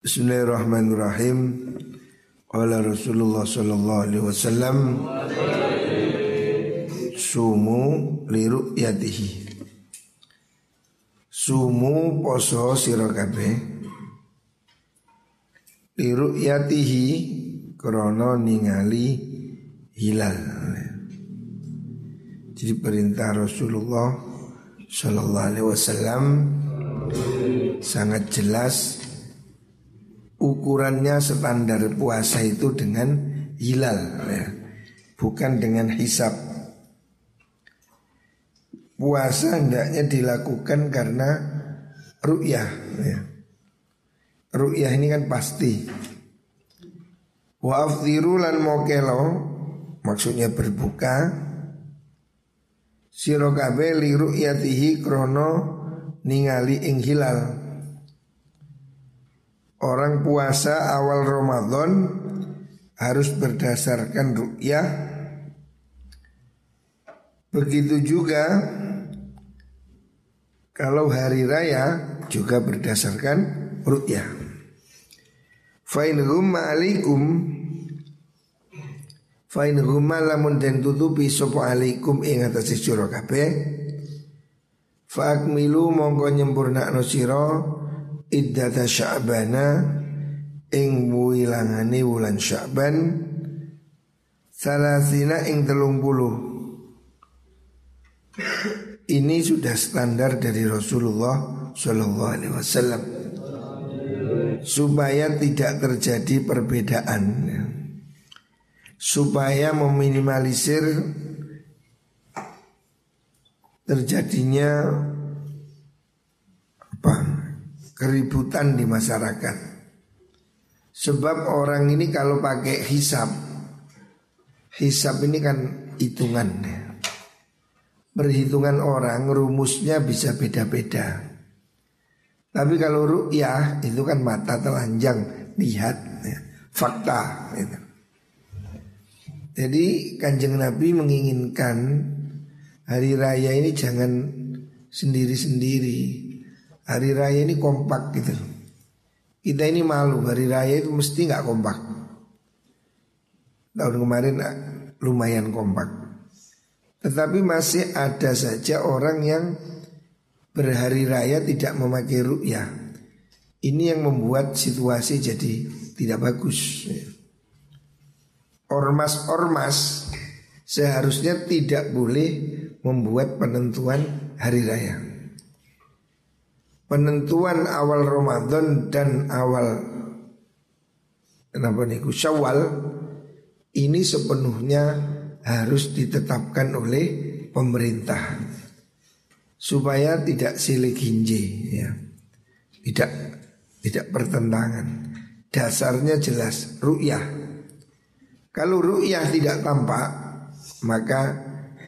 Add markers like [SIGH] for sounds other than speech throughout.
Bismillahirrahmanirrahim. Qala Rasulullah sallallahu alaihi wasallam Sumu liru yatihi Sumu poso sira kabeh. Liru yatihi krono ningali hilal. Jadi perintah Rasulullah sallallahu alaihi wasallam sangat jelas ukurannya standar puasa itu dengan hilal ya. bukan dengan hisap puasa hendaknya dilakukan karena ru'yah ya. ru'yah ini kan pasti wa afdiru lan mokelo maksudnya berbuka sira kabeh li ru'yatihi krono ningali ing hilal Orang puasa awal Ramadan harus berdasarkan ru'yah Begitu juga kalau hari raya juga berdasarkan ru'yah Fa'in humma alaikum. Fa'in humma lamun den tutupi sopo alaikum ing atase sira kabeh. Fa'akmilu mongko nyempurnakno sira iddata sya'bana ing wilangane wulan sya'ban salasina ing telung puluh. Ini sudah standar dari Rasulullah Shallallahu Alaihi Wasallam. Supaya tidak terjadi perbedaan, supaya meminimalisir terjadinya apa keributan di masyarakat. Sebab orang ini kalau pakai hisap, hisap ini kan hitungan. Perhitungan orang rumusnya bisa beda-beda. Tapi kalau ru'yah itu kan mata telanjang lihat ya, fakta. Gitu. Jadi kanjeng Nabi menginginkan hari raya ini jangan sendiri-sendiri hari raya ini kompak gitu. Kita ini malu hari raya itu mesti nggak kompak. Tahun kemarin ah, lumayan kompak. Tetapi masih ada saja orang yang berhari raya tidak memakai ru'yah. Ini yang membuat situasi jadi tidak bagus. Ormas-ormas seharusnya tidak boleh membuat penentuan hari raya penentuan awal Ramadan dan awal kenapa niku Syawal ini sepenuhnya harus ditetapkan oleh pemerintah supaya tidak silih ginji ya. Tidak tidak pertentangan. Dasarnya jelas ru'yah. Kalau ru'yah tidak tampak maka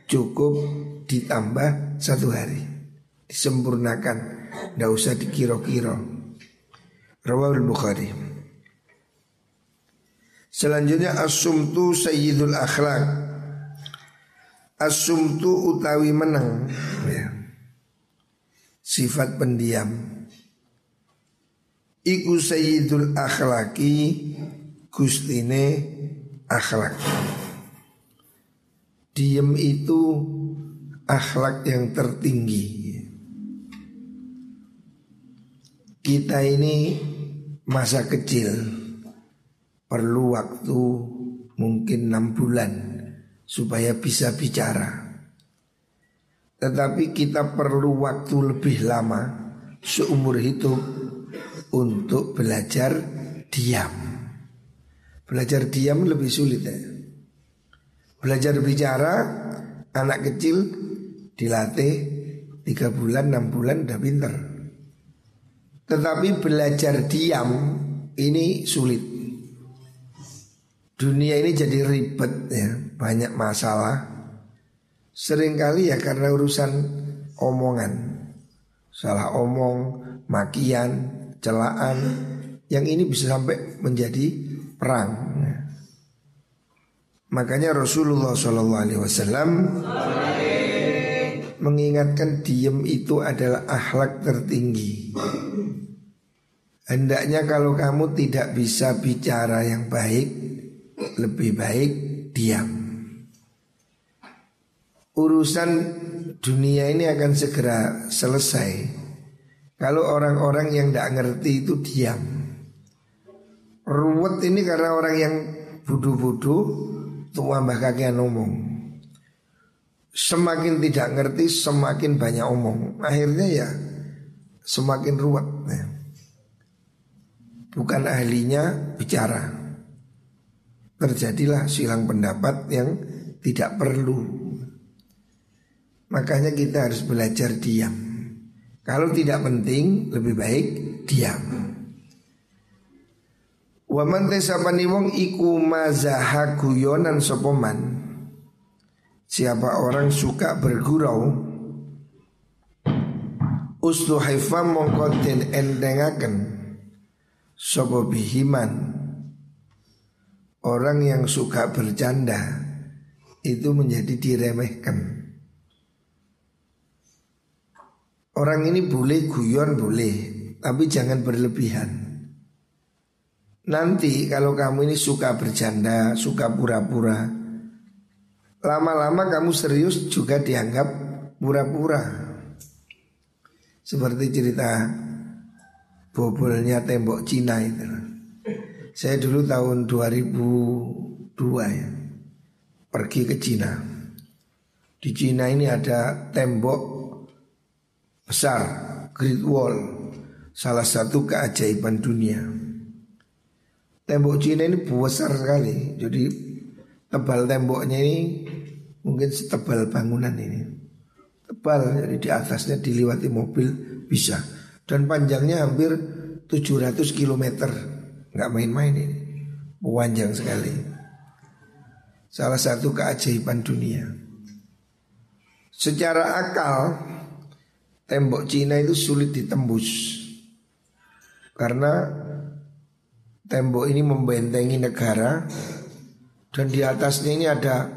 cukup ditambah satu hari. Disempurnakan tidak usah dikira-kira. Rawal Bukhari. Selanjutnya As-sumtu sayyidul akhlak As-sumtu utawi menang. Ya. Sifat pendiam. Iku sayyidul akhlaki Gustine akhlak. Diem itu akhlak yang tertinggi kita ini masa kecil perlu waktu mungkin enam bulan supaya bisa bicara. Tetapi kita perlu waktu lebih lama seumur hidup untuk belajar diam. Belajar diam lebih sulit ya. Belajar bicara anak kecil dilatih tiga bulan enam bulan udah pinter. Tetapi belajar diam ini sulit. Dunia ini jadi ribet ya, banyak masalah. Seringkali ya karena urusan omongan. Salah omong, makian, celaan yang ini bisa sampai menjadi perang. Makanya Rasulullah SAW mengingatkan diem itu adalah akhlak tertinggi. Hendaknya kalau kamu tidak bisa bicara yang baik Lebih baik diam. Urusan dunia ini akan segera selesai Kalau orang-orang yang tidak ngerti itu diam. Ruwet ini karena orang yang budu-budu Tua mbah kakian ngomong Semakin tidak ngerti semakin banyak omong Akhirnya ya semakin ruwet ya bukan ahlinya bicara. Terjadilah silang pendapat yang tidak perlu. Makanya kita harus belajar diam. Kalau tidak penting lebih baik diam. Waman tesapani wong iku mazaha guyonan sopoman Siapa orang suka bergurau? Uslu haifam mongkotin endengaken. Sopo bihiman. Orang yang suka bercanda Itu menjadi diremehkan. Orang ini boleh guyon boleh Tapi jangan berlebihan. Nanti kalau kamu ini suka bercanda Suka pura-pura Lama-lama kamu serius juga dianggap pura-pura Seperti cerita bobolnya tembok Cina itu. Saya dulu tahun 2002 ya pergi ke Cina. Di Cina ini ada tembok besar, Great Wall, salah satu keajaiban dunia. Tembok Cina ini besar sekali, jadi tebal temboknya ini mungkin setebal bangunan ini. Tebal, jadi di atasnya diliwati mobil bisa dan panjangnya hampir 700 km. Nggak main-main ini. Panjang sekali. Salah satu keajaiban dunia. Secara akal tembok Cina itu sulit ditembus. Karena tembok ini membentengi negara dan di atasnya ini ada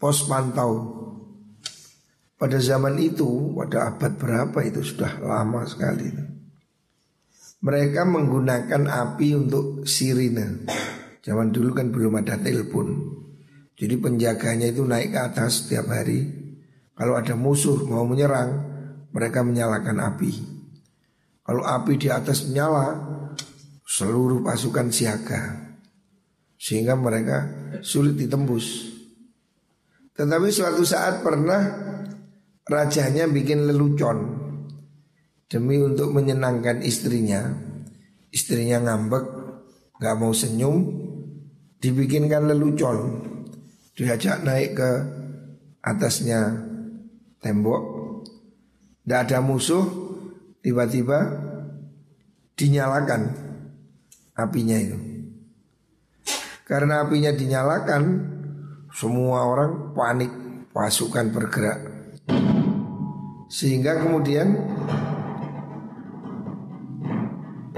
pos pantau pada zaman itu, pada abad berapa itu sudah lama sekali. Mereka menggunakan api untuk sirine. Zaman dulu kan belum ada telepon. Jadi penjaganya itu naik ke atas setiap hari. Kalau ada musuh mau menyerang, mereka menyalakan api. Kalau api di atas menyala, seluruh pasukan siaga. Sehingga mereka sulit ditembus. Tetapi suatu saat pernah rajanya bikin lelucon demi untuk menyenangkan istrinya. Istrinya ngambek, nggak mau senyum, dibikinkan lelucon. Diajak naik ke atasnya tembok, tidak ada musuh, tiba-tiba dinyalakan apinya itu. Karena apinya dinyalakan, semua orang panik, pasukan bergerak sehingga kemudian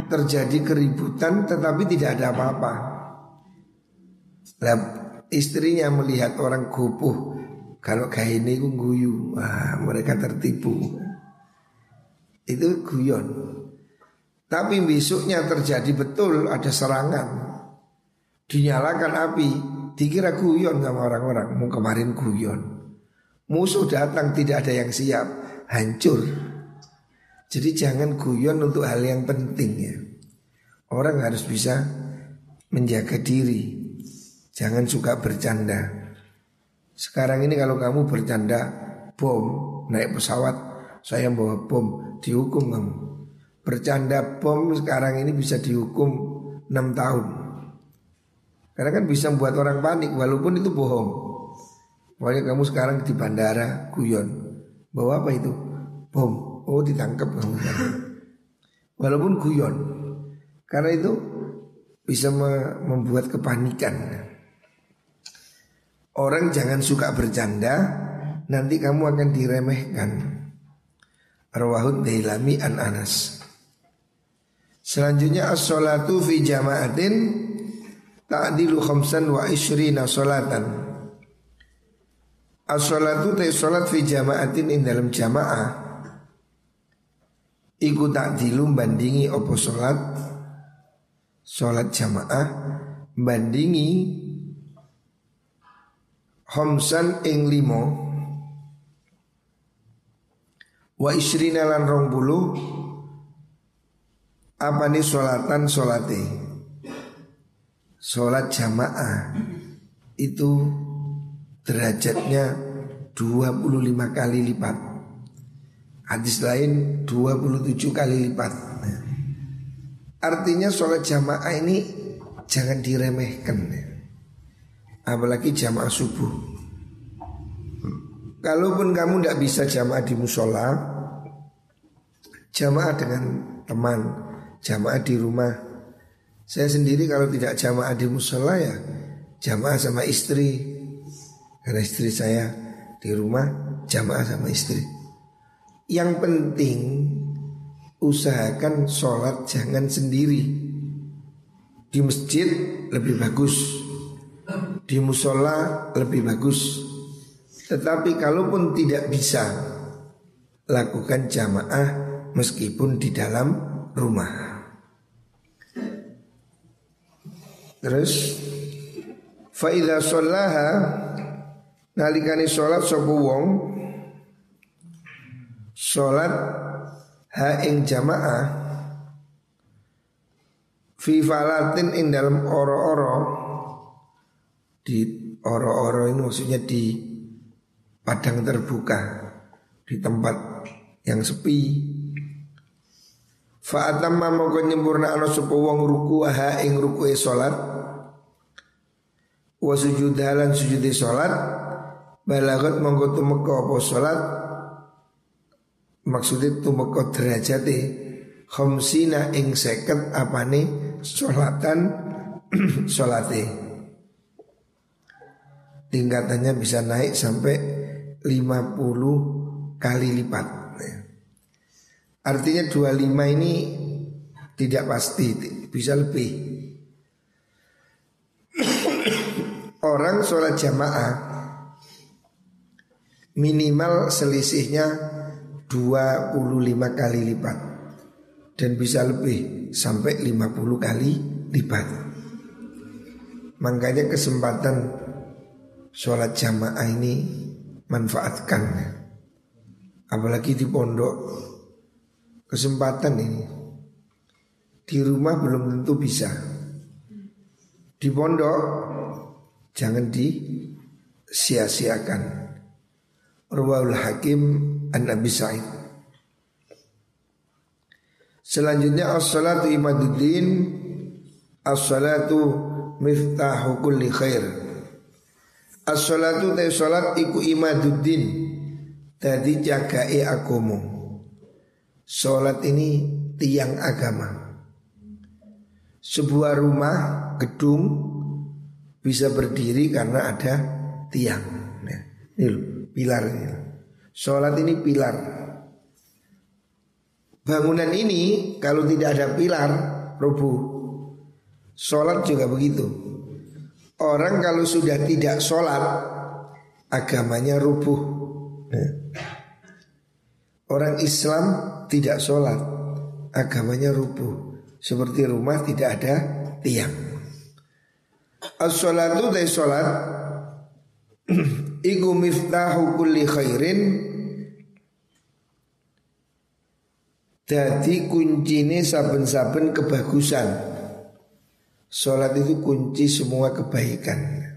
terjadi keributan tetapi tidak ada apa-apa. Nah, istrinya melihat orang gupuh kalau kayak ini guyu, wah mereka tertipu. Itu guyon. Tapi besoknya terjadi betul ada serangan. Dinyalakan api, dikira guyon sama orang-orang. Mau kemarin guyon. Musuh datang tidak ada yang siap hancur. Jadi jangan guyon untuk hal yang penting ya. Orang harus bisa menjaga diri. Jangan suka bercanda. Sekarang ini kalau kamu bercanda bom naik pesawat, saya bawa bom, dihukum kamu. Bercanda bom sekarang ini bisa dihukum 6 tahun. Karena kan bisa membuat orang panik walaupun itu bohong. Pokoknya kamu sekarang di bandara guyon. Bawa apa itu? Bom. Oh ditangkap kamu. [LAUGHS] Walaupun guyon. Karena itu bisa membuat kepanikan. Orang jangan suka bercanda, nanti kamu akan diremehkan. Rawahud Dailami an Anas. Selanjutnya as-salatu fi jama'atin ta'dilu khamsan wa ishrina salatan. As-salatu ta salat fi jama'atin ing dalam jamaah. Iku tak dilum bandingi opo salat sholat jamaah bandingi homsan ing limo wa isrina lan rong bulu apa nih sholatan sholate sholat jamaah itu derajatnya 25 kali lipat hadis lain 27 kali lipat artinya sholat jamaah ini jangan diremehkan ya apalagi jamaah subuh. Kalaupun kamu tidak bisa jamaah di musola, jamaah dengan teman, jamaah di rumah. Saya sendiri kalau tidak jamaah di musola ya jamaah sama istri, karena istri saya di rumah jamaah sama istri. Yang penting usahakan sholat jangan sendiri di masjid lebih bagus di musola lebih bagus. Tetapi kalaupun tidak bisa lakukan jamaah meskipun di dalam rumah. Terus faida sholaha nalikani sholat sapa wong? Sholat ha ing jamaah fi falatin ing dalam oro-oro di oro-oro ini maksudnya di padang terbuka di tempat yang sepi. Fa'atamma mongko nyempurna ana sapa wong ruku ha ing rukuke salat wa sujud sujude salat balagot mongko tumeka apa salat maksudnya tumeka derajate khamsina ing seket apane salatan salate [CLEARS THROAT] tingkatannya bisa naik sampai 50 kali lipat. Artinya 25 ini tidak pasti, bisa lebih. Orang sholat jamaah minimal selisihnya 25 kali lipat. Dan bisa lebih sampai 50 kali lipat. Makanya kesempatan sholat jamaah ini manfaatkan. Apalagi di pondok. Kesempatan ini. Di rumah belum tentu bisa. Di pondok jangan disia-siakan. Rawahul Hakim An Nabi Sa'id. Selanjutnya as-salatu imaduddin As-salatu miftahu kulli khair. As-salatu ta salat iku imaduddin Tadi jagai agomo. Salat ini tiang agama. Sebuah rumah gedung bisa berdiri karena ada tiang nah, Ini loh, pilar ini. Salat ini pilar. Bangunan ini kalau tidak ada pilar Rubuh. Sholat juga begitu. Orang kalau sudah tidak sholat Agamanya rubuh ya. Orang Islam tidak sholat Agamanya rubuh. Seperti rumah tidak ada tiang As-sholatu dari sholat [CLEARS THROAT] Iku miftahu kulli khairin. Jadi kuncinya saben-saben kebagusan. Sholat itu kunci semua kebaikan.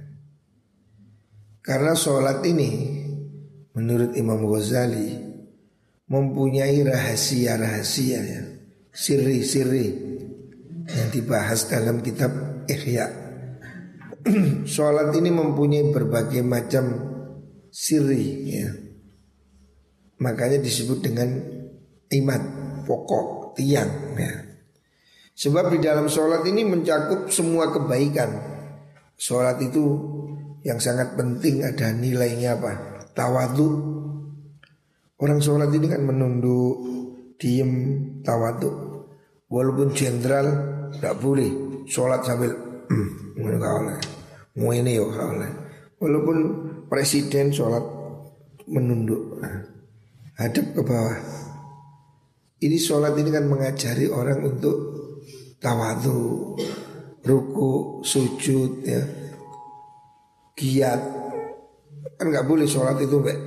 Karena sholat ini Menurut Imam Ghazali Mempunyai rahasia-rahasia ya Siri-siri Yang dibahas dalam kitab Ihya [CLEARS THROAT] Sholat ini mempunyai berbagai macam siri ya. Makanya disebut dengan imat pokok tiang ya. Sebab di dalam sholat ini mencakup semua kebaikan. Sholat itu yang sangat penting ada nilainya apa? Tawadu Orang sholat ini kan menunduk, diem, tawadu Walaupun jenderal tidak boleh sholat sambil [CLEARS THROAT] hmm, Mau ini ya Walaupun presiden sholat menunduk nah, Hadap ke bawah Ini sholat ini kan mengajari orang untuk tawadu ruku, sujud ya. Giat. Kan nggak boleh sholat itu mbak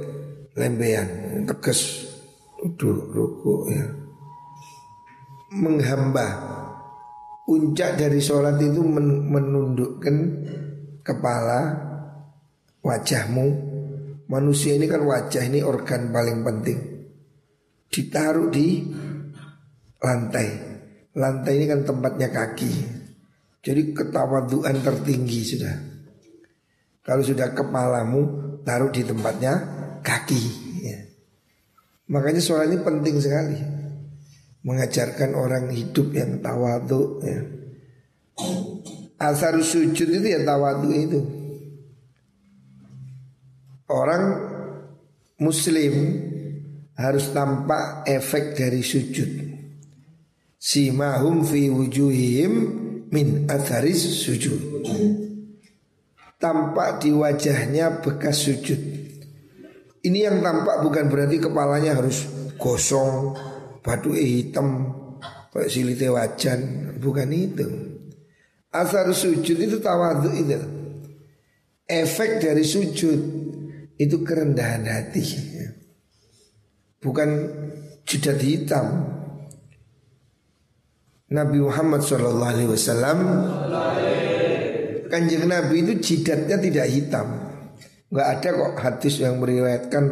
lembean, tegas, duduk, ruku ya. Menghamba. Puncak dari sholat itu menundukkan kepala wajahmu. Manusia ini kan wajah ini organ paling penting. Ditaruh di lantai. Lantai ini kan tempatnya kaki. Jadi ketawaduan tertinggi sudah. Kalau sudah kepalamu taruh di tempatnya kaki. Ya. Makanya soal ini penting sekali. Mengajarkan orang hidup yang tawadu. Ya. Asar sujud itu ya tawadu itu. Orang muslim harus tampak efek dari sujud. Simahum fi wujuhihim min atharis sujud. Tampak di wajahnya bekas sujud. Ini yang tampak bukan berarti kepalanya harus gosong, batu hitam, kayak silite wajan, bukan itu. Asar sujud itu tawadhu itu. Efek dari sujud itu kerendahan hati. Bukan jidat hitam. Nabi Muhammad Wasallam kanjeng Nabi itu jidatnya tidak hitam. Gak ada kok hadis yang meriwayatkan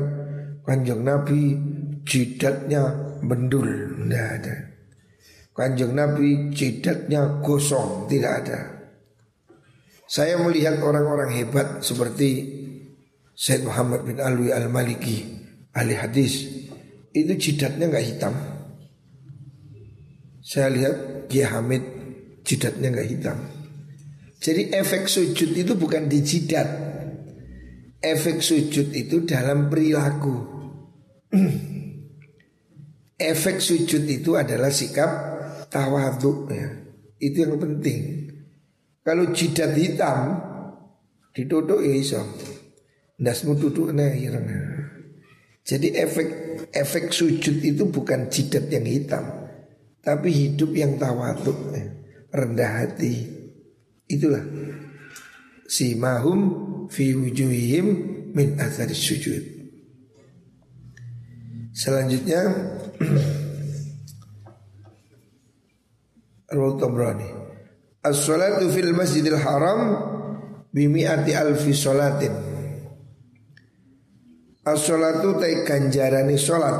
kanjeng Nabi jidatnya bendul. Tidak ada. Kanjeng Nabi jidatnya gosong, tidak ada. Saya melihat orang-orang hebat seperti Said Muhammad bin Alwi al-Maliki ahli hadis itu jidatnya nggak hitam. Saya lihat Kiai Hamid jidatnya nggak hitam. Jadi efek sujud itu bukan di jidat. Efek sujud itu dalam perilaku. [CLEARS THROAT] efek sujud itu adalah sikap tawaduk ya. Itu yang penting. Kalau jidat hitam ditutup ya iso. Ndasmu tutup nah. Jadi efek efek sujud itu bukan jidat yang hitam, tapi hidup yang tawaduk, ya. rendah hati. Itulah si mahum fi wujuhihim min athari sujud. Selanjutnya [CLEARS THROAT] Rawat Tabrani. As-salatu fil masjidil haram bimi'ati alfi salatin. As-salatu tay ganjarani salat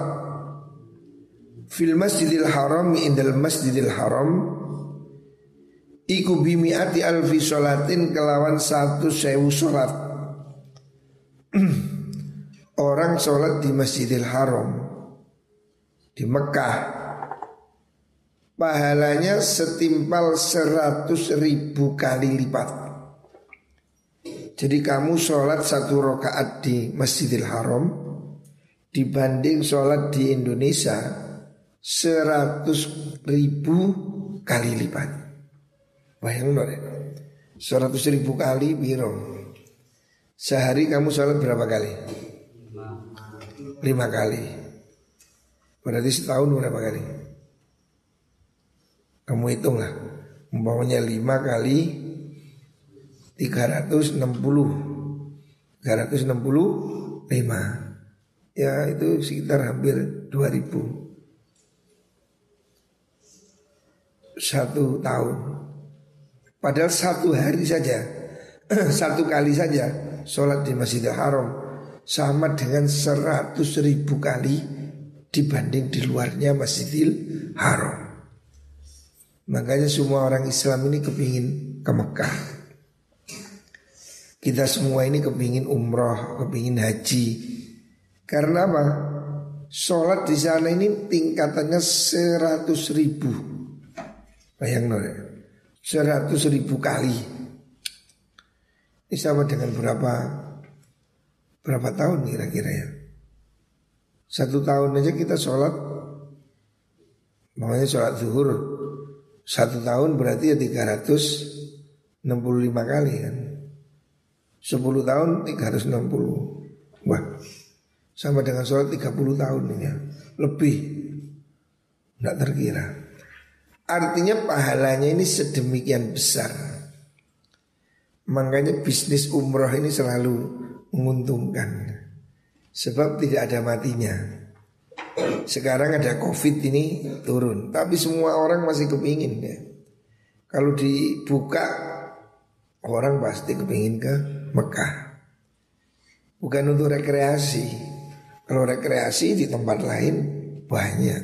fil masjidil haram indal masjidil haram iku bimi'ati alfi salatin kelawan satu sewu salat. [CLEARS THROAT] Orang sholat di Masjidil Haram di Mekah pahalanya setimpal seratus ribu kali lipat. Jadi kamu sholat satu rakaat di Masjidil Haram dibanding sholat di Indonesia seratus ribu kali lipat. Bayang ya, seratus ribu kali biro. Sehari kamu sholat berapa kali? Lima kali. Berarti setahun berapa kali? Kamu hitung lah Umpamanya 5 kali 360 365 Ya itu sekitar hampir 2000 Satu tahun. Padahal satu hari saja. [CLEARS THROAT] Satu kali saja Sholat di Masjidil Haram. Sama dengan seratus ribu kali Dibanding di luarnya Masjidil Haram Makanya semua orang Islam ini kepingin ke Mekah. Kita semua ini kepingin umroh, kepingin haji. Karena apa? Sholat di sana ini tingkatannya seratus ribu. Bayang ya Seratus ribu kali. Ini sama dengan berapa Berapa tahun kira-kira ya? Satu tahun aja kita sholat. Makanya sholat zuhur satu tahun berarti ya 365 kali kan? 10 tahun 360 Wah Sama dengan sholat 30 tahun ini ya. Lebih. Tidak terkira. Artinya pahalanya ini sedemikian besar. Makanya bisnis umroh ini selalu menguntungkan. Sebab tidak ada matinya Sekarang ada covid ini turun. Tapi semua orang masih kepingin ya. Kalau dibuka Orang pasti kepingin ke Mekah. Bukan untuk rekreasi. Kalau rekreasi di tempat lain banyak.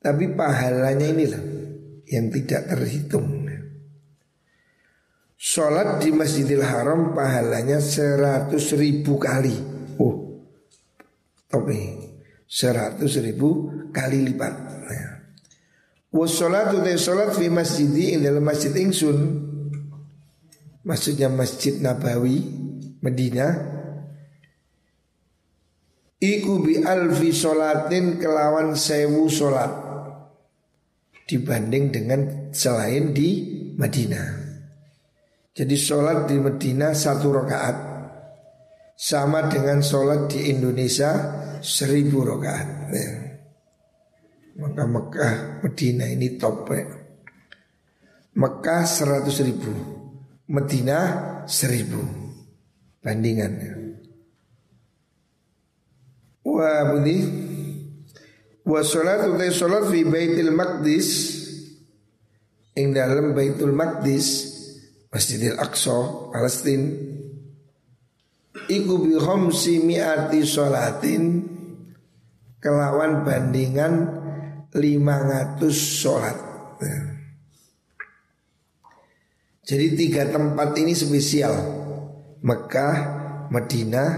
Tapi pahalanya inilah Yang tidak terhitung. Sholat di Masjidil Haram pahalanya seratus ribu kali. Oh, topi seratus ribu kali lipat. Nah. Wassalatu te sholat fi masjidi ing dalam masjid ingsun. Maksudnya Masjid Nabawi Medina. Iku bi alfi sholatin kelawan sewu sholat dibanding dengan selain di Madinah. Jadi sholat di Medina satu rakaat sama dengan sholat di Indonesia seribu rakaat. Ya. Maka Mekah Medina ini top ya. Mekah seratus ribu, Medina seribu bandingannya. Wah bunyi Wa sholat utai sholat fi baitul maqdis Ing dalam baitul maqdis Masjidil Aqsa Palestina Iku bi khamsi mi'ati sholatin Kelawan bandingan 500 sholat. Jadi tiga tempat ini spesial. Mekah, Madinah,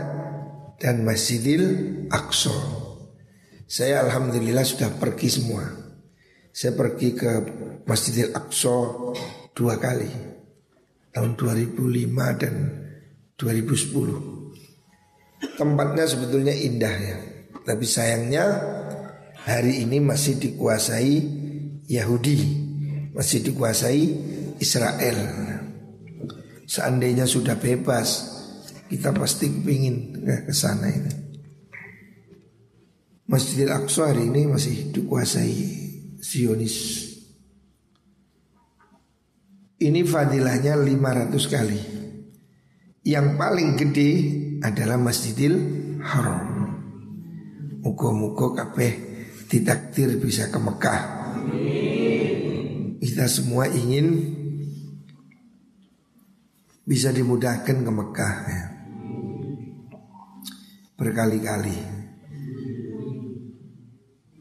dan Masjidil Aqsa. Saya Alhamdulillah sudah pergi semua. Saya pergi ke Masjidil Aqsa dua kali. Tahun 2005 dan 2010. Tempatnya sebetulnya indah ya. Tapi sayangnya hari ini masih dikuasai Yahudi, masih dikuasai Israel. Seandainya sudah bebas, kita pasti kepingin ke sana ini. Masjidil Aqsa hari ini masih dikuasai Zionis. Ini fadilahnya 500 kali Yang paling gede adalah Masjidil Haram Muka-muka kabeh ditakdir bisa ke Mekah Kita semua ingin bisa dimudahkan ke Mekah ya. Berkali-kali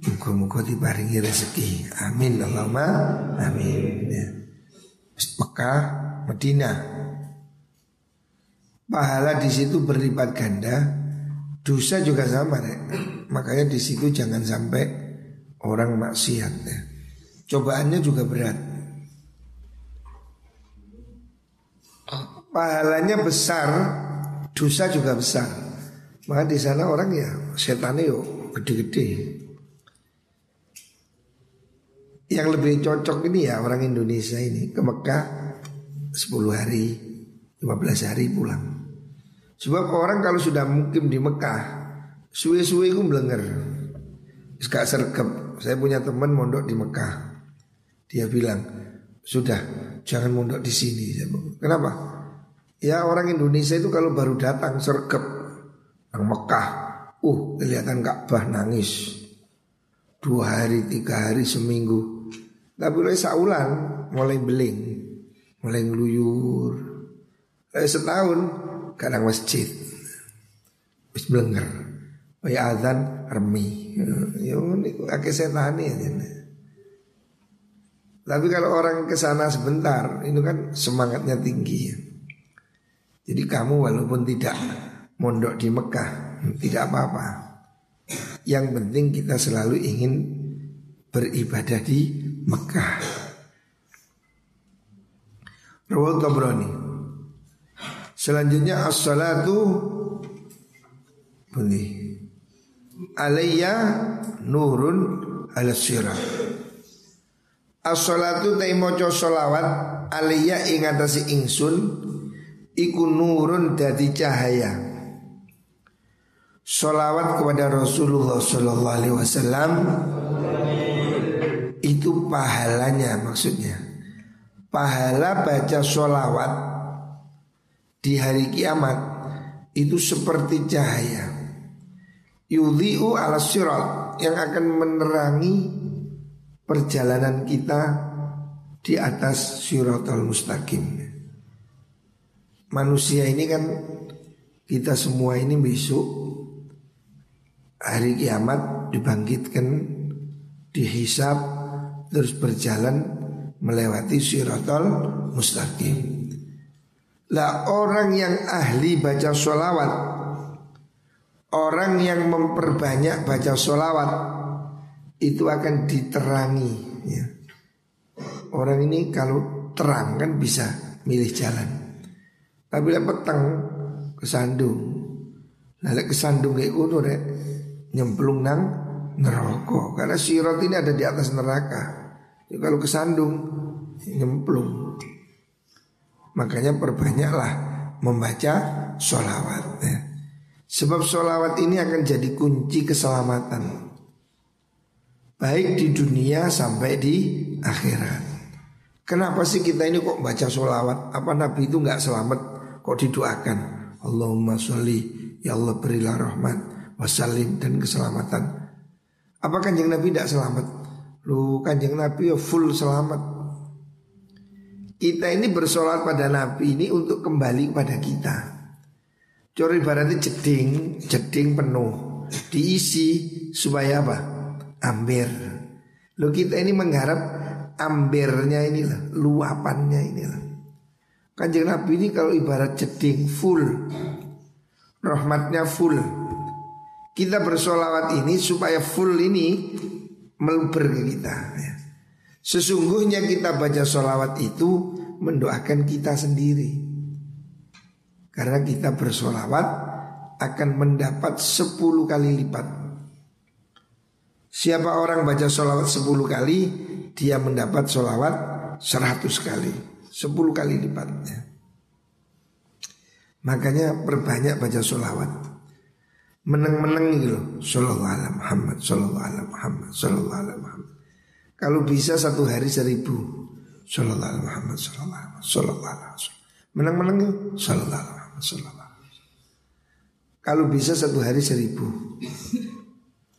Muka-muka dibaringi rezeki Amin Allahumma Amin ya. Mekah, Medina. Pahala di situ berlipat ganda, dosa juga sama deh. Makanya di situ jangan sampai orang maksiat ya. Cobaannya juga berat. Pahalanya besar, dosa juga besar. Maka di sana orang ya setannya yo gede-gede. Yang lebih cocok ini ya orang Indonesia ini ke Mekah 10 hari, 15 hari pulang. Sebab orang kalau sudah mukim di Mekah, suwe-suwe itu melenger. Gak sergap. Saya punya teman mondok di Mekah. Dia bilang, sudah jangan mondok di sini. Kenapa? Ya orang Indonesia itu kalau baru datang sergap Yang Mekah, uh kelihatan Ka'bah nangis. Dua hari, tiga hari, seminggu tapi mulai saulan mulai beling, mulai ngeluyur. Eh, setahun kadang masjid. Wis blenger. Ya azan remi. Ya niku akeh setan ya. Tapi kalau orang ke sana sebentar, itu kan semangatnya tinggi ya. Jadi kamu walaupun tidak mondok di Mekah, tidak apa-apa. Yang penting kita selalu ingin beribadah di Mekah. Rawal Tabrani. Selanjutnya as-salatu bunyi alayya nurun ala sirat. As-salatu ta maca selawat alayya ing atase ingsun iku nurun dadi cahaya. Salawat kepada Rasulullah sallallahu alaihi wasallam itu pahalanya maksudnya pahala baca sholawat di hari kiamat itu seperti cahaya yudhi'u ala sirat yang akan menerangi perjalanan kita di atas siratal mustaqim. Manusia ini kan kita semua ini besok hari kiamat dibangkitkan dihisap terus berjalan melewati siratal mustaqim. Lah orang yang ahli baca sholawat Orang yang memperbanyak baca sholawat Itu akan diterangi ya. Orang ini kalau terang kan bisa milih jalan. Tapi lah petang kesandung. Nah kesandung kayak kuno deh Nyemplung nang neraka. Karena sirat ini ada di atas neraka. Jadi Kalau kesandung nyemplung Makanya perbanyaklah membaca sholawat ya. Sebab sholawat ini akan jadi kunci keselamatan. Baik di dunia sampai di akhirat. Kenapa sih kita ini kok baca sholawat? Apa Nabi itu nggak selamat? Kok didoakan? Allahumma sholli Ya Allah berilah rahmat Wasalim dan keselamatan. Apa kanjeng Nabi tidak selamat? Lu kanjeng Nabi ya full selamat kita ini bersolat pada Nabi ini untuk kembali kepada kita. Curi ibaratnya jeding, jeding penuh, diisi supaya apa? Amber. Lo kita ini mengharap ambernya inilah, luapannya inilah. Kanjeng Nabi ini kalau ibarat jeding full, rahmatnya full. Kita bersolawat ini supaya full ini meluber ke kita. Ya. Sesungguhnya kita baca sholawat itu mendoakan kita sendiri. Karena kita bersolawat akan mendapat 10 kali lipat. Siapa orang baca sholawat 10 kali Dia mendapat sholawat 100 kali. 10 kali lipatnya. Makanya perbanyak baca sholawat. Meneng-meneng gitu loh. Sallallahu Muhammad Sallallahu Muhammad Sallallahu Muhammad kalau bisa satu hari seribu. Sallallahu alaihi Muhammad Sallallahu alaihi Wasallam Menang-menang Sallallahu alaihi Sallallahu alaihi Kalau bisa satu hari seribu.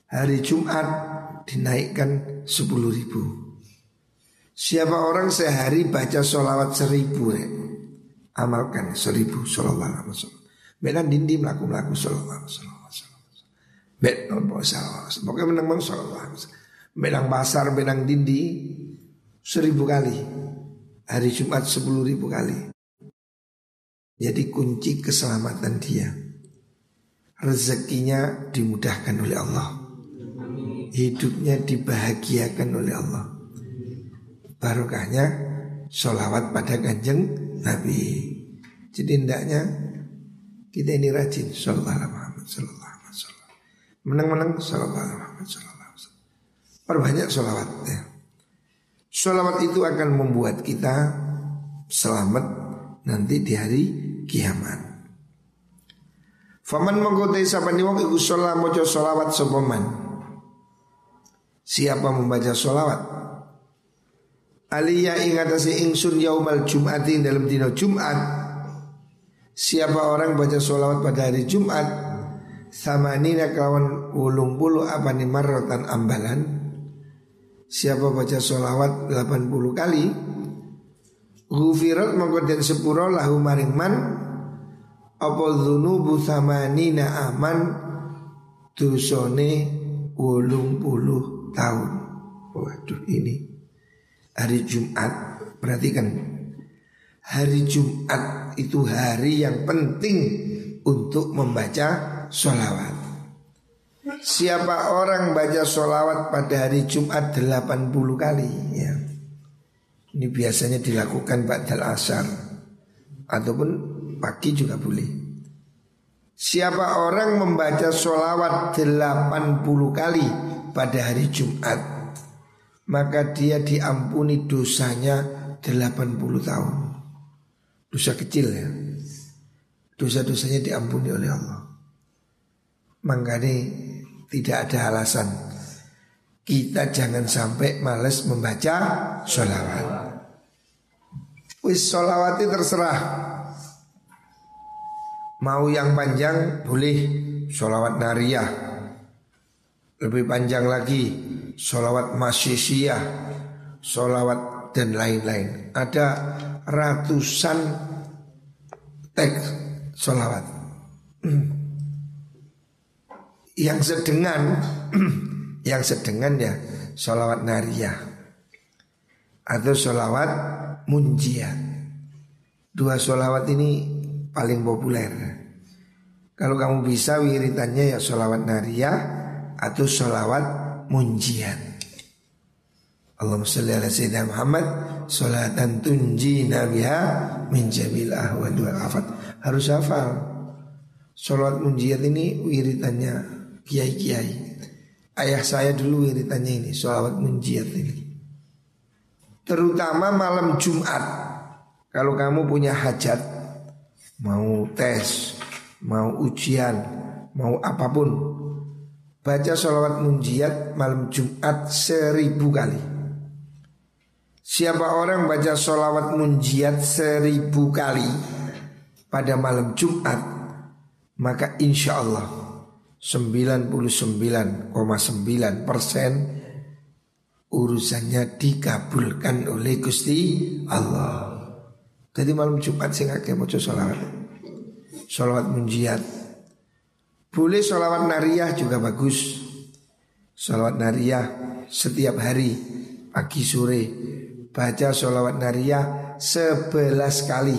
Hari Jumat dinaikkan sepuluh ribu. Siapa orang sehari baca sholawat seribu ya? Amalkan seribu Sallallahu alaihi wasallam. Benan dindi melaku-melaku Sallallahu alaihi wasallam Bet nopo salah. Pokoknya menang-menang Sallallahu alaihi Benang pasar, benang dindi Seribu kali. Hari Jumat sepuluh ribu kali. Jadi kunci keselamatan dia. Rezekinya dimudahkan oleh Allah. Hidupnya dibahagiakan oleh Allah. Barokahnya Sholawat pada kanjeng Nabi. Jadi hendaknya Kita ini rajin Sallallahu alaihi wasallam Menang-menang Sallallahu wasallam Perbanyak sholawat ya. Sholawat itu akan membuat kita selamat nanti di hari kiamat. Faman mengkotai sapani wong iku sholat mojo sholawat sopaman. Siapa membaca sholawat? Aliyah ingatasi ingsun yaumal jum'ati dalam dino Jum'at Siapa orang baca sholawat pada hari Jumat Samanina kawan ulung bulu apa nih marrotan ambalan Siapa baca sholawat 80 kali? Gufirat mengkoden sepuro lahu maring man. Apa dhunubu thamanina aman? Dusone Wolung puluh tahun. Waduh ini Hari Jumat. Perhatikan. Hari Jumat itu hari yang penting Untuk membaca sholawat Siapa orang baca sholawat pada hari Jumat 80 kali ya. Ini biasanya dilakukan Ba'dal Asar. Ataupun pagi juga boleh. Siapa orang membaca sholawat 80 kali pada hari Jumat Maka dia diampuni dosanya 80 tahun. Dosa kecil ya. Dosa-dosanya diampuni oleh Allah. Makanya tidak ada alasan. Kita jangan sampai males membaca sholawat. Wis solawati terserah. Mau yang panjang boleh Solawat nariyah. Lebih panjang lagi Solawat masyisiyah Solawat dan lain-lain. Ada ratusan teks solawat [CLEARS THROAT] Yang sedengan [CLEARS THROAT] Yang sedengan ya Solawat nariyah Atau solawat munjiat Dua solawat ini paling populer. Kalau kamu bisa wiritannya ya sholawat nariyah atau sholawat munjian. Allahumma salli ala Sayyidina Muhammad Salatan tunjina biha min jamil ahwad afat Harus hafal Sholawat munjiat ini wiritannya kiai-kiai Ayah saya dulu wiritannya ini Sholawat munjiat ini Terutama malam Jumat Kalau kamu punya hajat mau tes, mau ujian, mau apa pun, baca sholawat munjiat malam Jumat seribu kali. Siapa orang baca sholawat munjiat seribu kali pada malam Jumat, maka insya Allah 99,9 persen urusannya dikabulkan oleh Gusti Allah. Jadi malam Jumat sing akeh maca sholawat. Sholawat munjiat. Boleh sholawat nariyah juga bagus. Sholawat nariyah setiap hari pagi sore baca sholawat nariyah sebelas kali.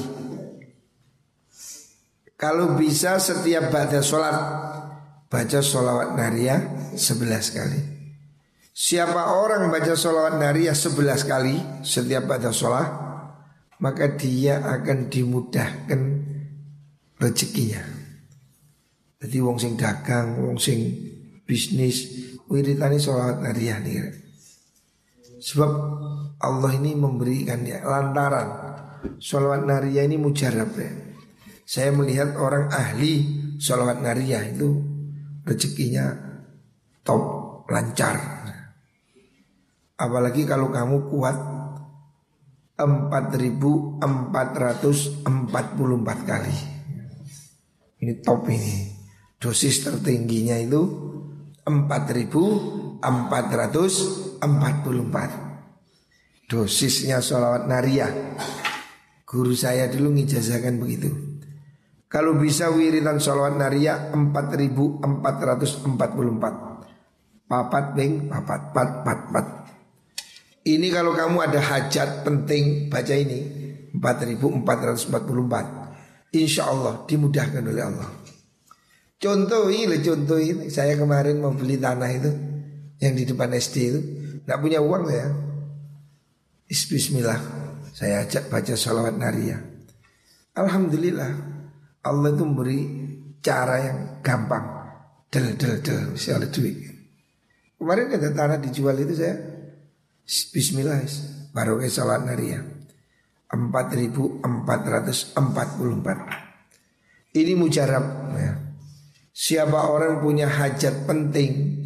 Kalau bisa setiap baca sholat baca sholawat nariyah sebelas kali. Siapa orang baca sholawat nariyah sebelas kali setiap baca sholat maka dia akan dimudahkan rezekinya. Jadi wong sing dagang, wong sing bisnis, wiritani sholat nariyah nih. Sebab Allah ini memberikan ya lantaran sholat nariyah ini mujarab ya. Saya melihat orang ahli sholat nariyah itu rezekinya top lancar. Apalagi kalau kamu kuat 4444 kali. Ini top ini. Dosis tertingginya itu 4444. Dosisnya sholawat nariyah. Guru saya dulu ngijazahkan begitu. Kalau bisa wiridan sholawat nariyah 4444. Papat beng, papat, pat, pat, pat. Ini kalau kamu ada hajat penting baca ini. 4444 Insya Allah dimudahkan oleh Allah. Contoh ini contoh ini. Saya kemarin mau beli tanah itu Yang di depan SD itu. Gak punya uang saya. Bismillah Saya ajak baca salawat naria Alhamdulillah Allah itu memberi cara yang gampang. Del del del ada duit. Kemarin ada tanah dijual itu saya Bismillah Barokah salat nariyah 4444 Ini mujarab ya. Siapa orang punya hajat penting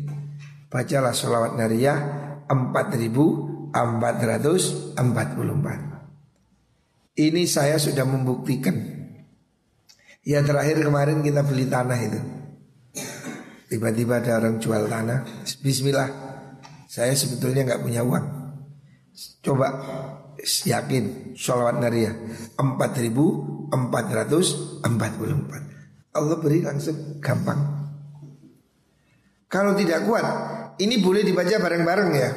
Bacalah sholawat nariyah 4444 Ini saya sudah membuktikan Ya terakhir kemarin kita beli tanah itu. Tiba-tiba ada orang jual tanah. Bismillah. Saya sebetulnya nggak punya uang. Coba yakin sholawat nariyah 4444 Allah beri langsung gampang. Kalau tidak kuat Ini boleh dibaca bareng-bareng ya.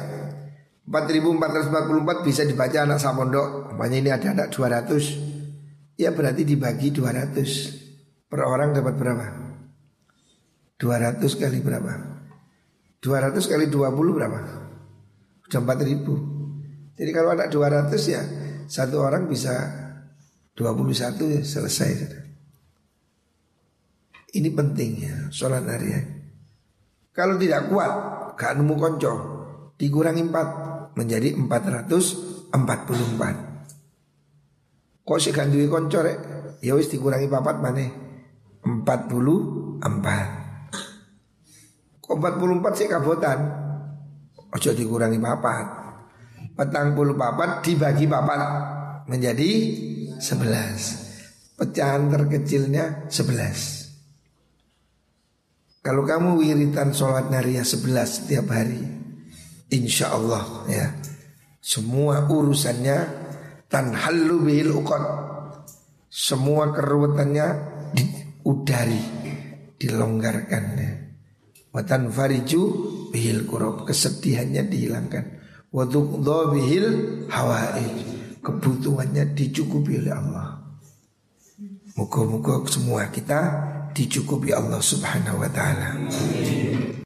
4444 bisa dibaca anak samondok. Umpamanya ini ada anak 200 Ya berarti dibagi 200 Per orang dapat berapa? 200 kali berapa? 200 kali 20 berapa? Sudah 4 ribu Jadi kalau ada 200 ya Satu orang bisa 21 ya selesai Ini penting ya Sholat harian Kalau tidak kuat Gak nemu konco Dikurangi 4 Menjadi 444 Kok sih gak duwe konco rek? Ya wis dikurangi papat mana 44 Kok 44 sih kabotan? Ojo dikurangi papat. Petang puluh papat dibagi papat menjadi sebelas. Pecahan terkecilnya sebelas. Kalau kamu wiritan sholat naria sebelas setiap hari, insya Allah ya, semua urusannya tanhallu bihil uqad. Semua keruwetannya diudari, dilonggarkan. Watan fariju bihil kurab kesedihannya dihilangkan. Wadukdo bihil hawaij kebutuhannya dicukupi oleh Allah. Muka-muka semua kita dicukupi Allah Subhanahu wa taala.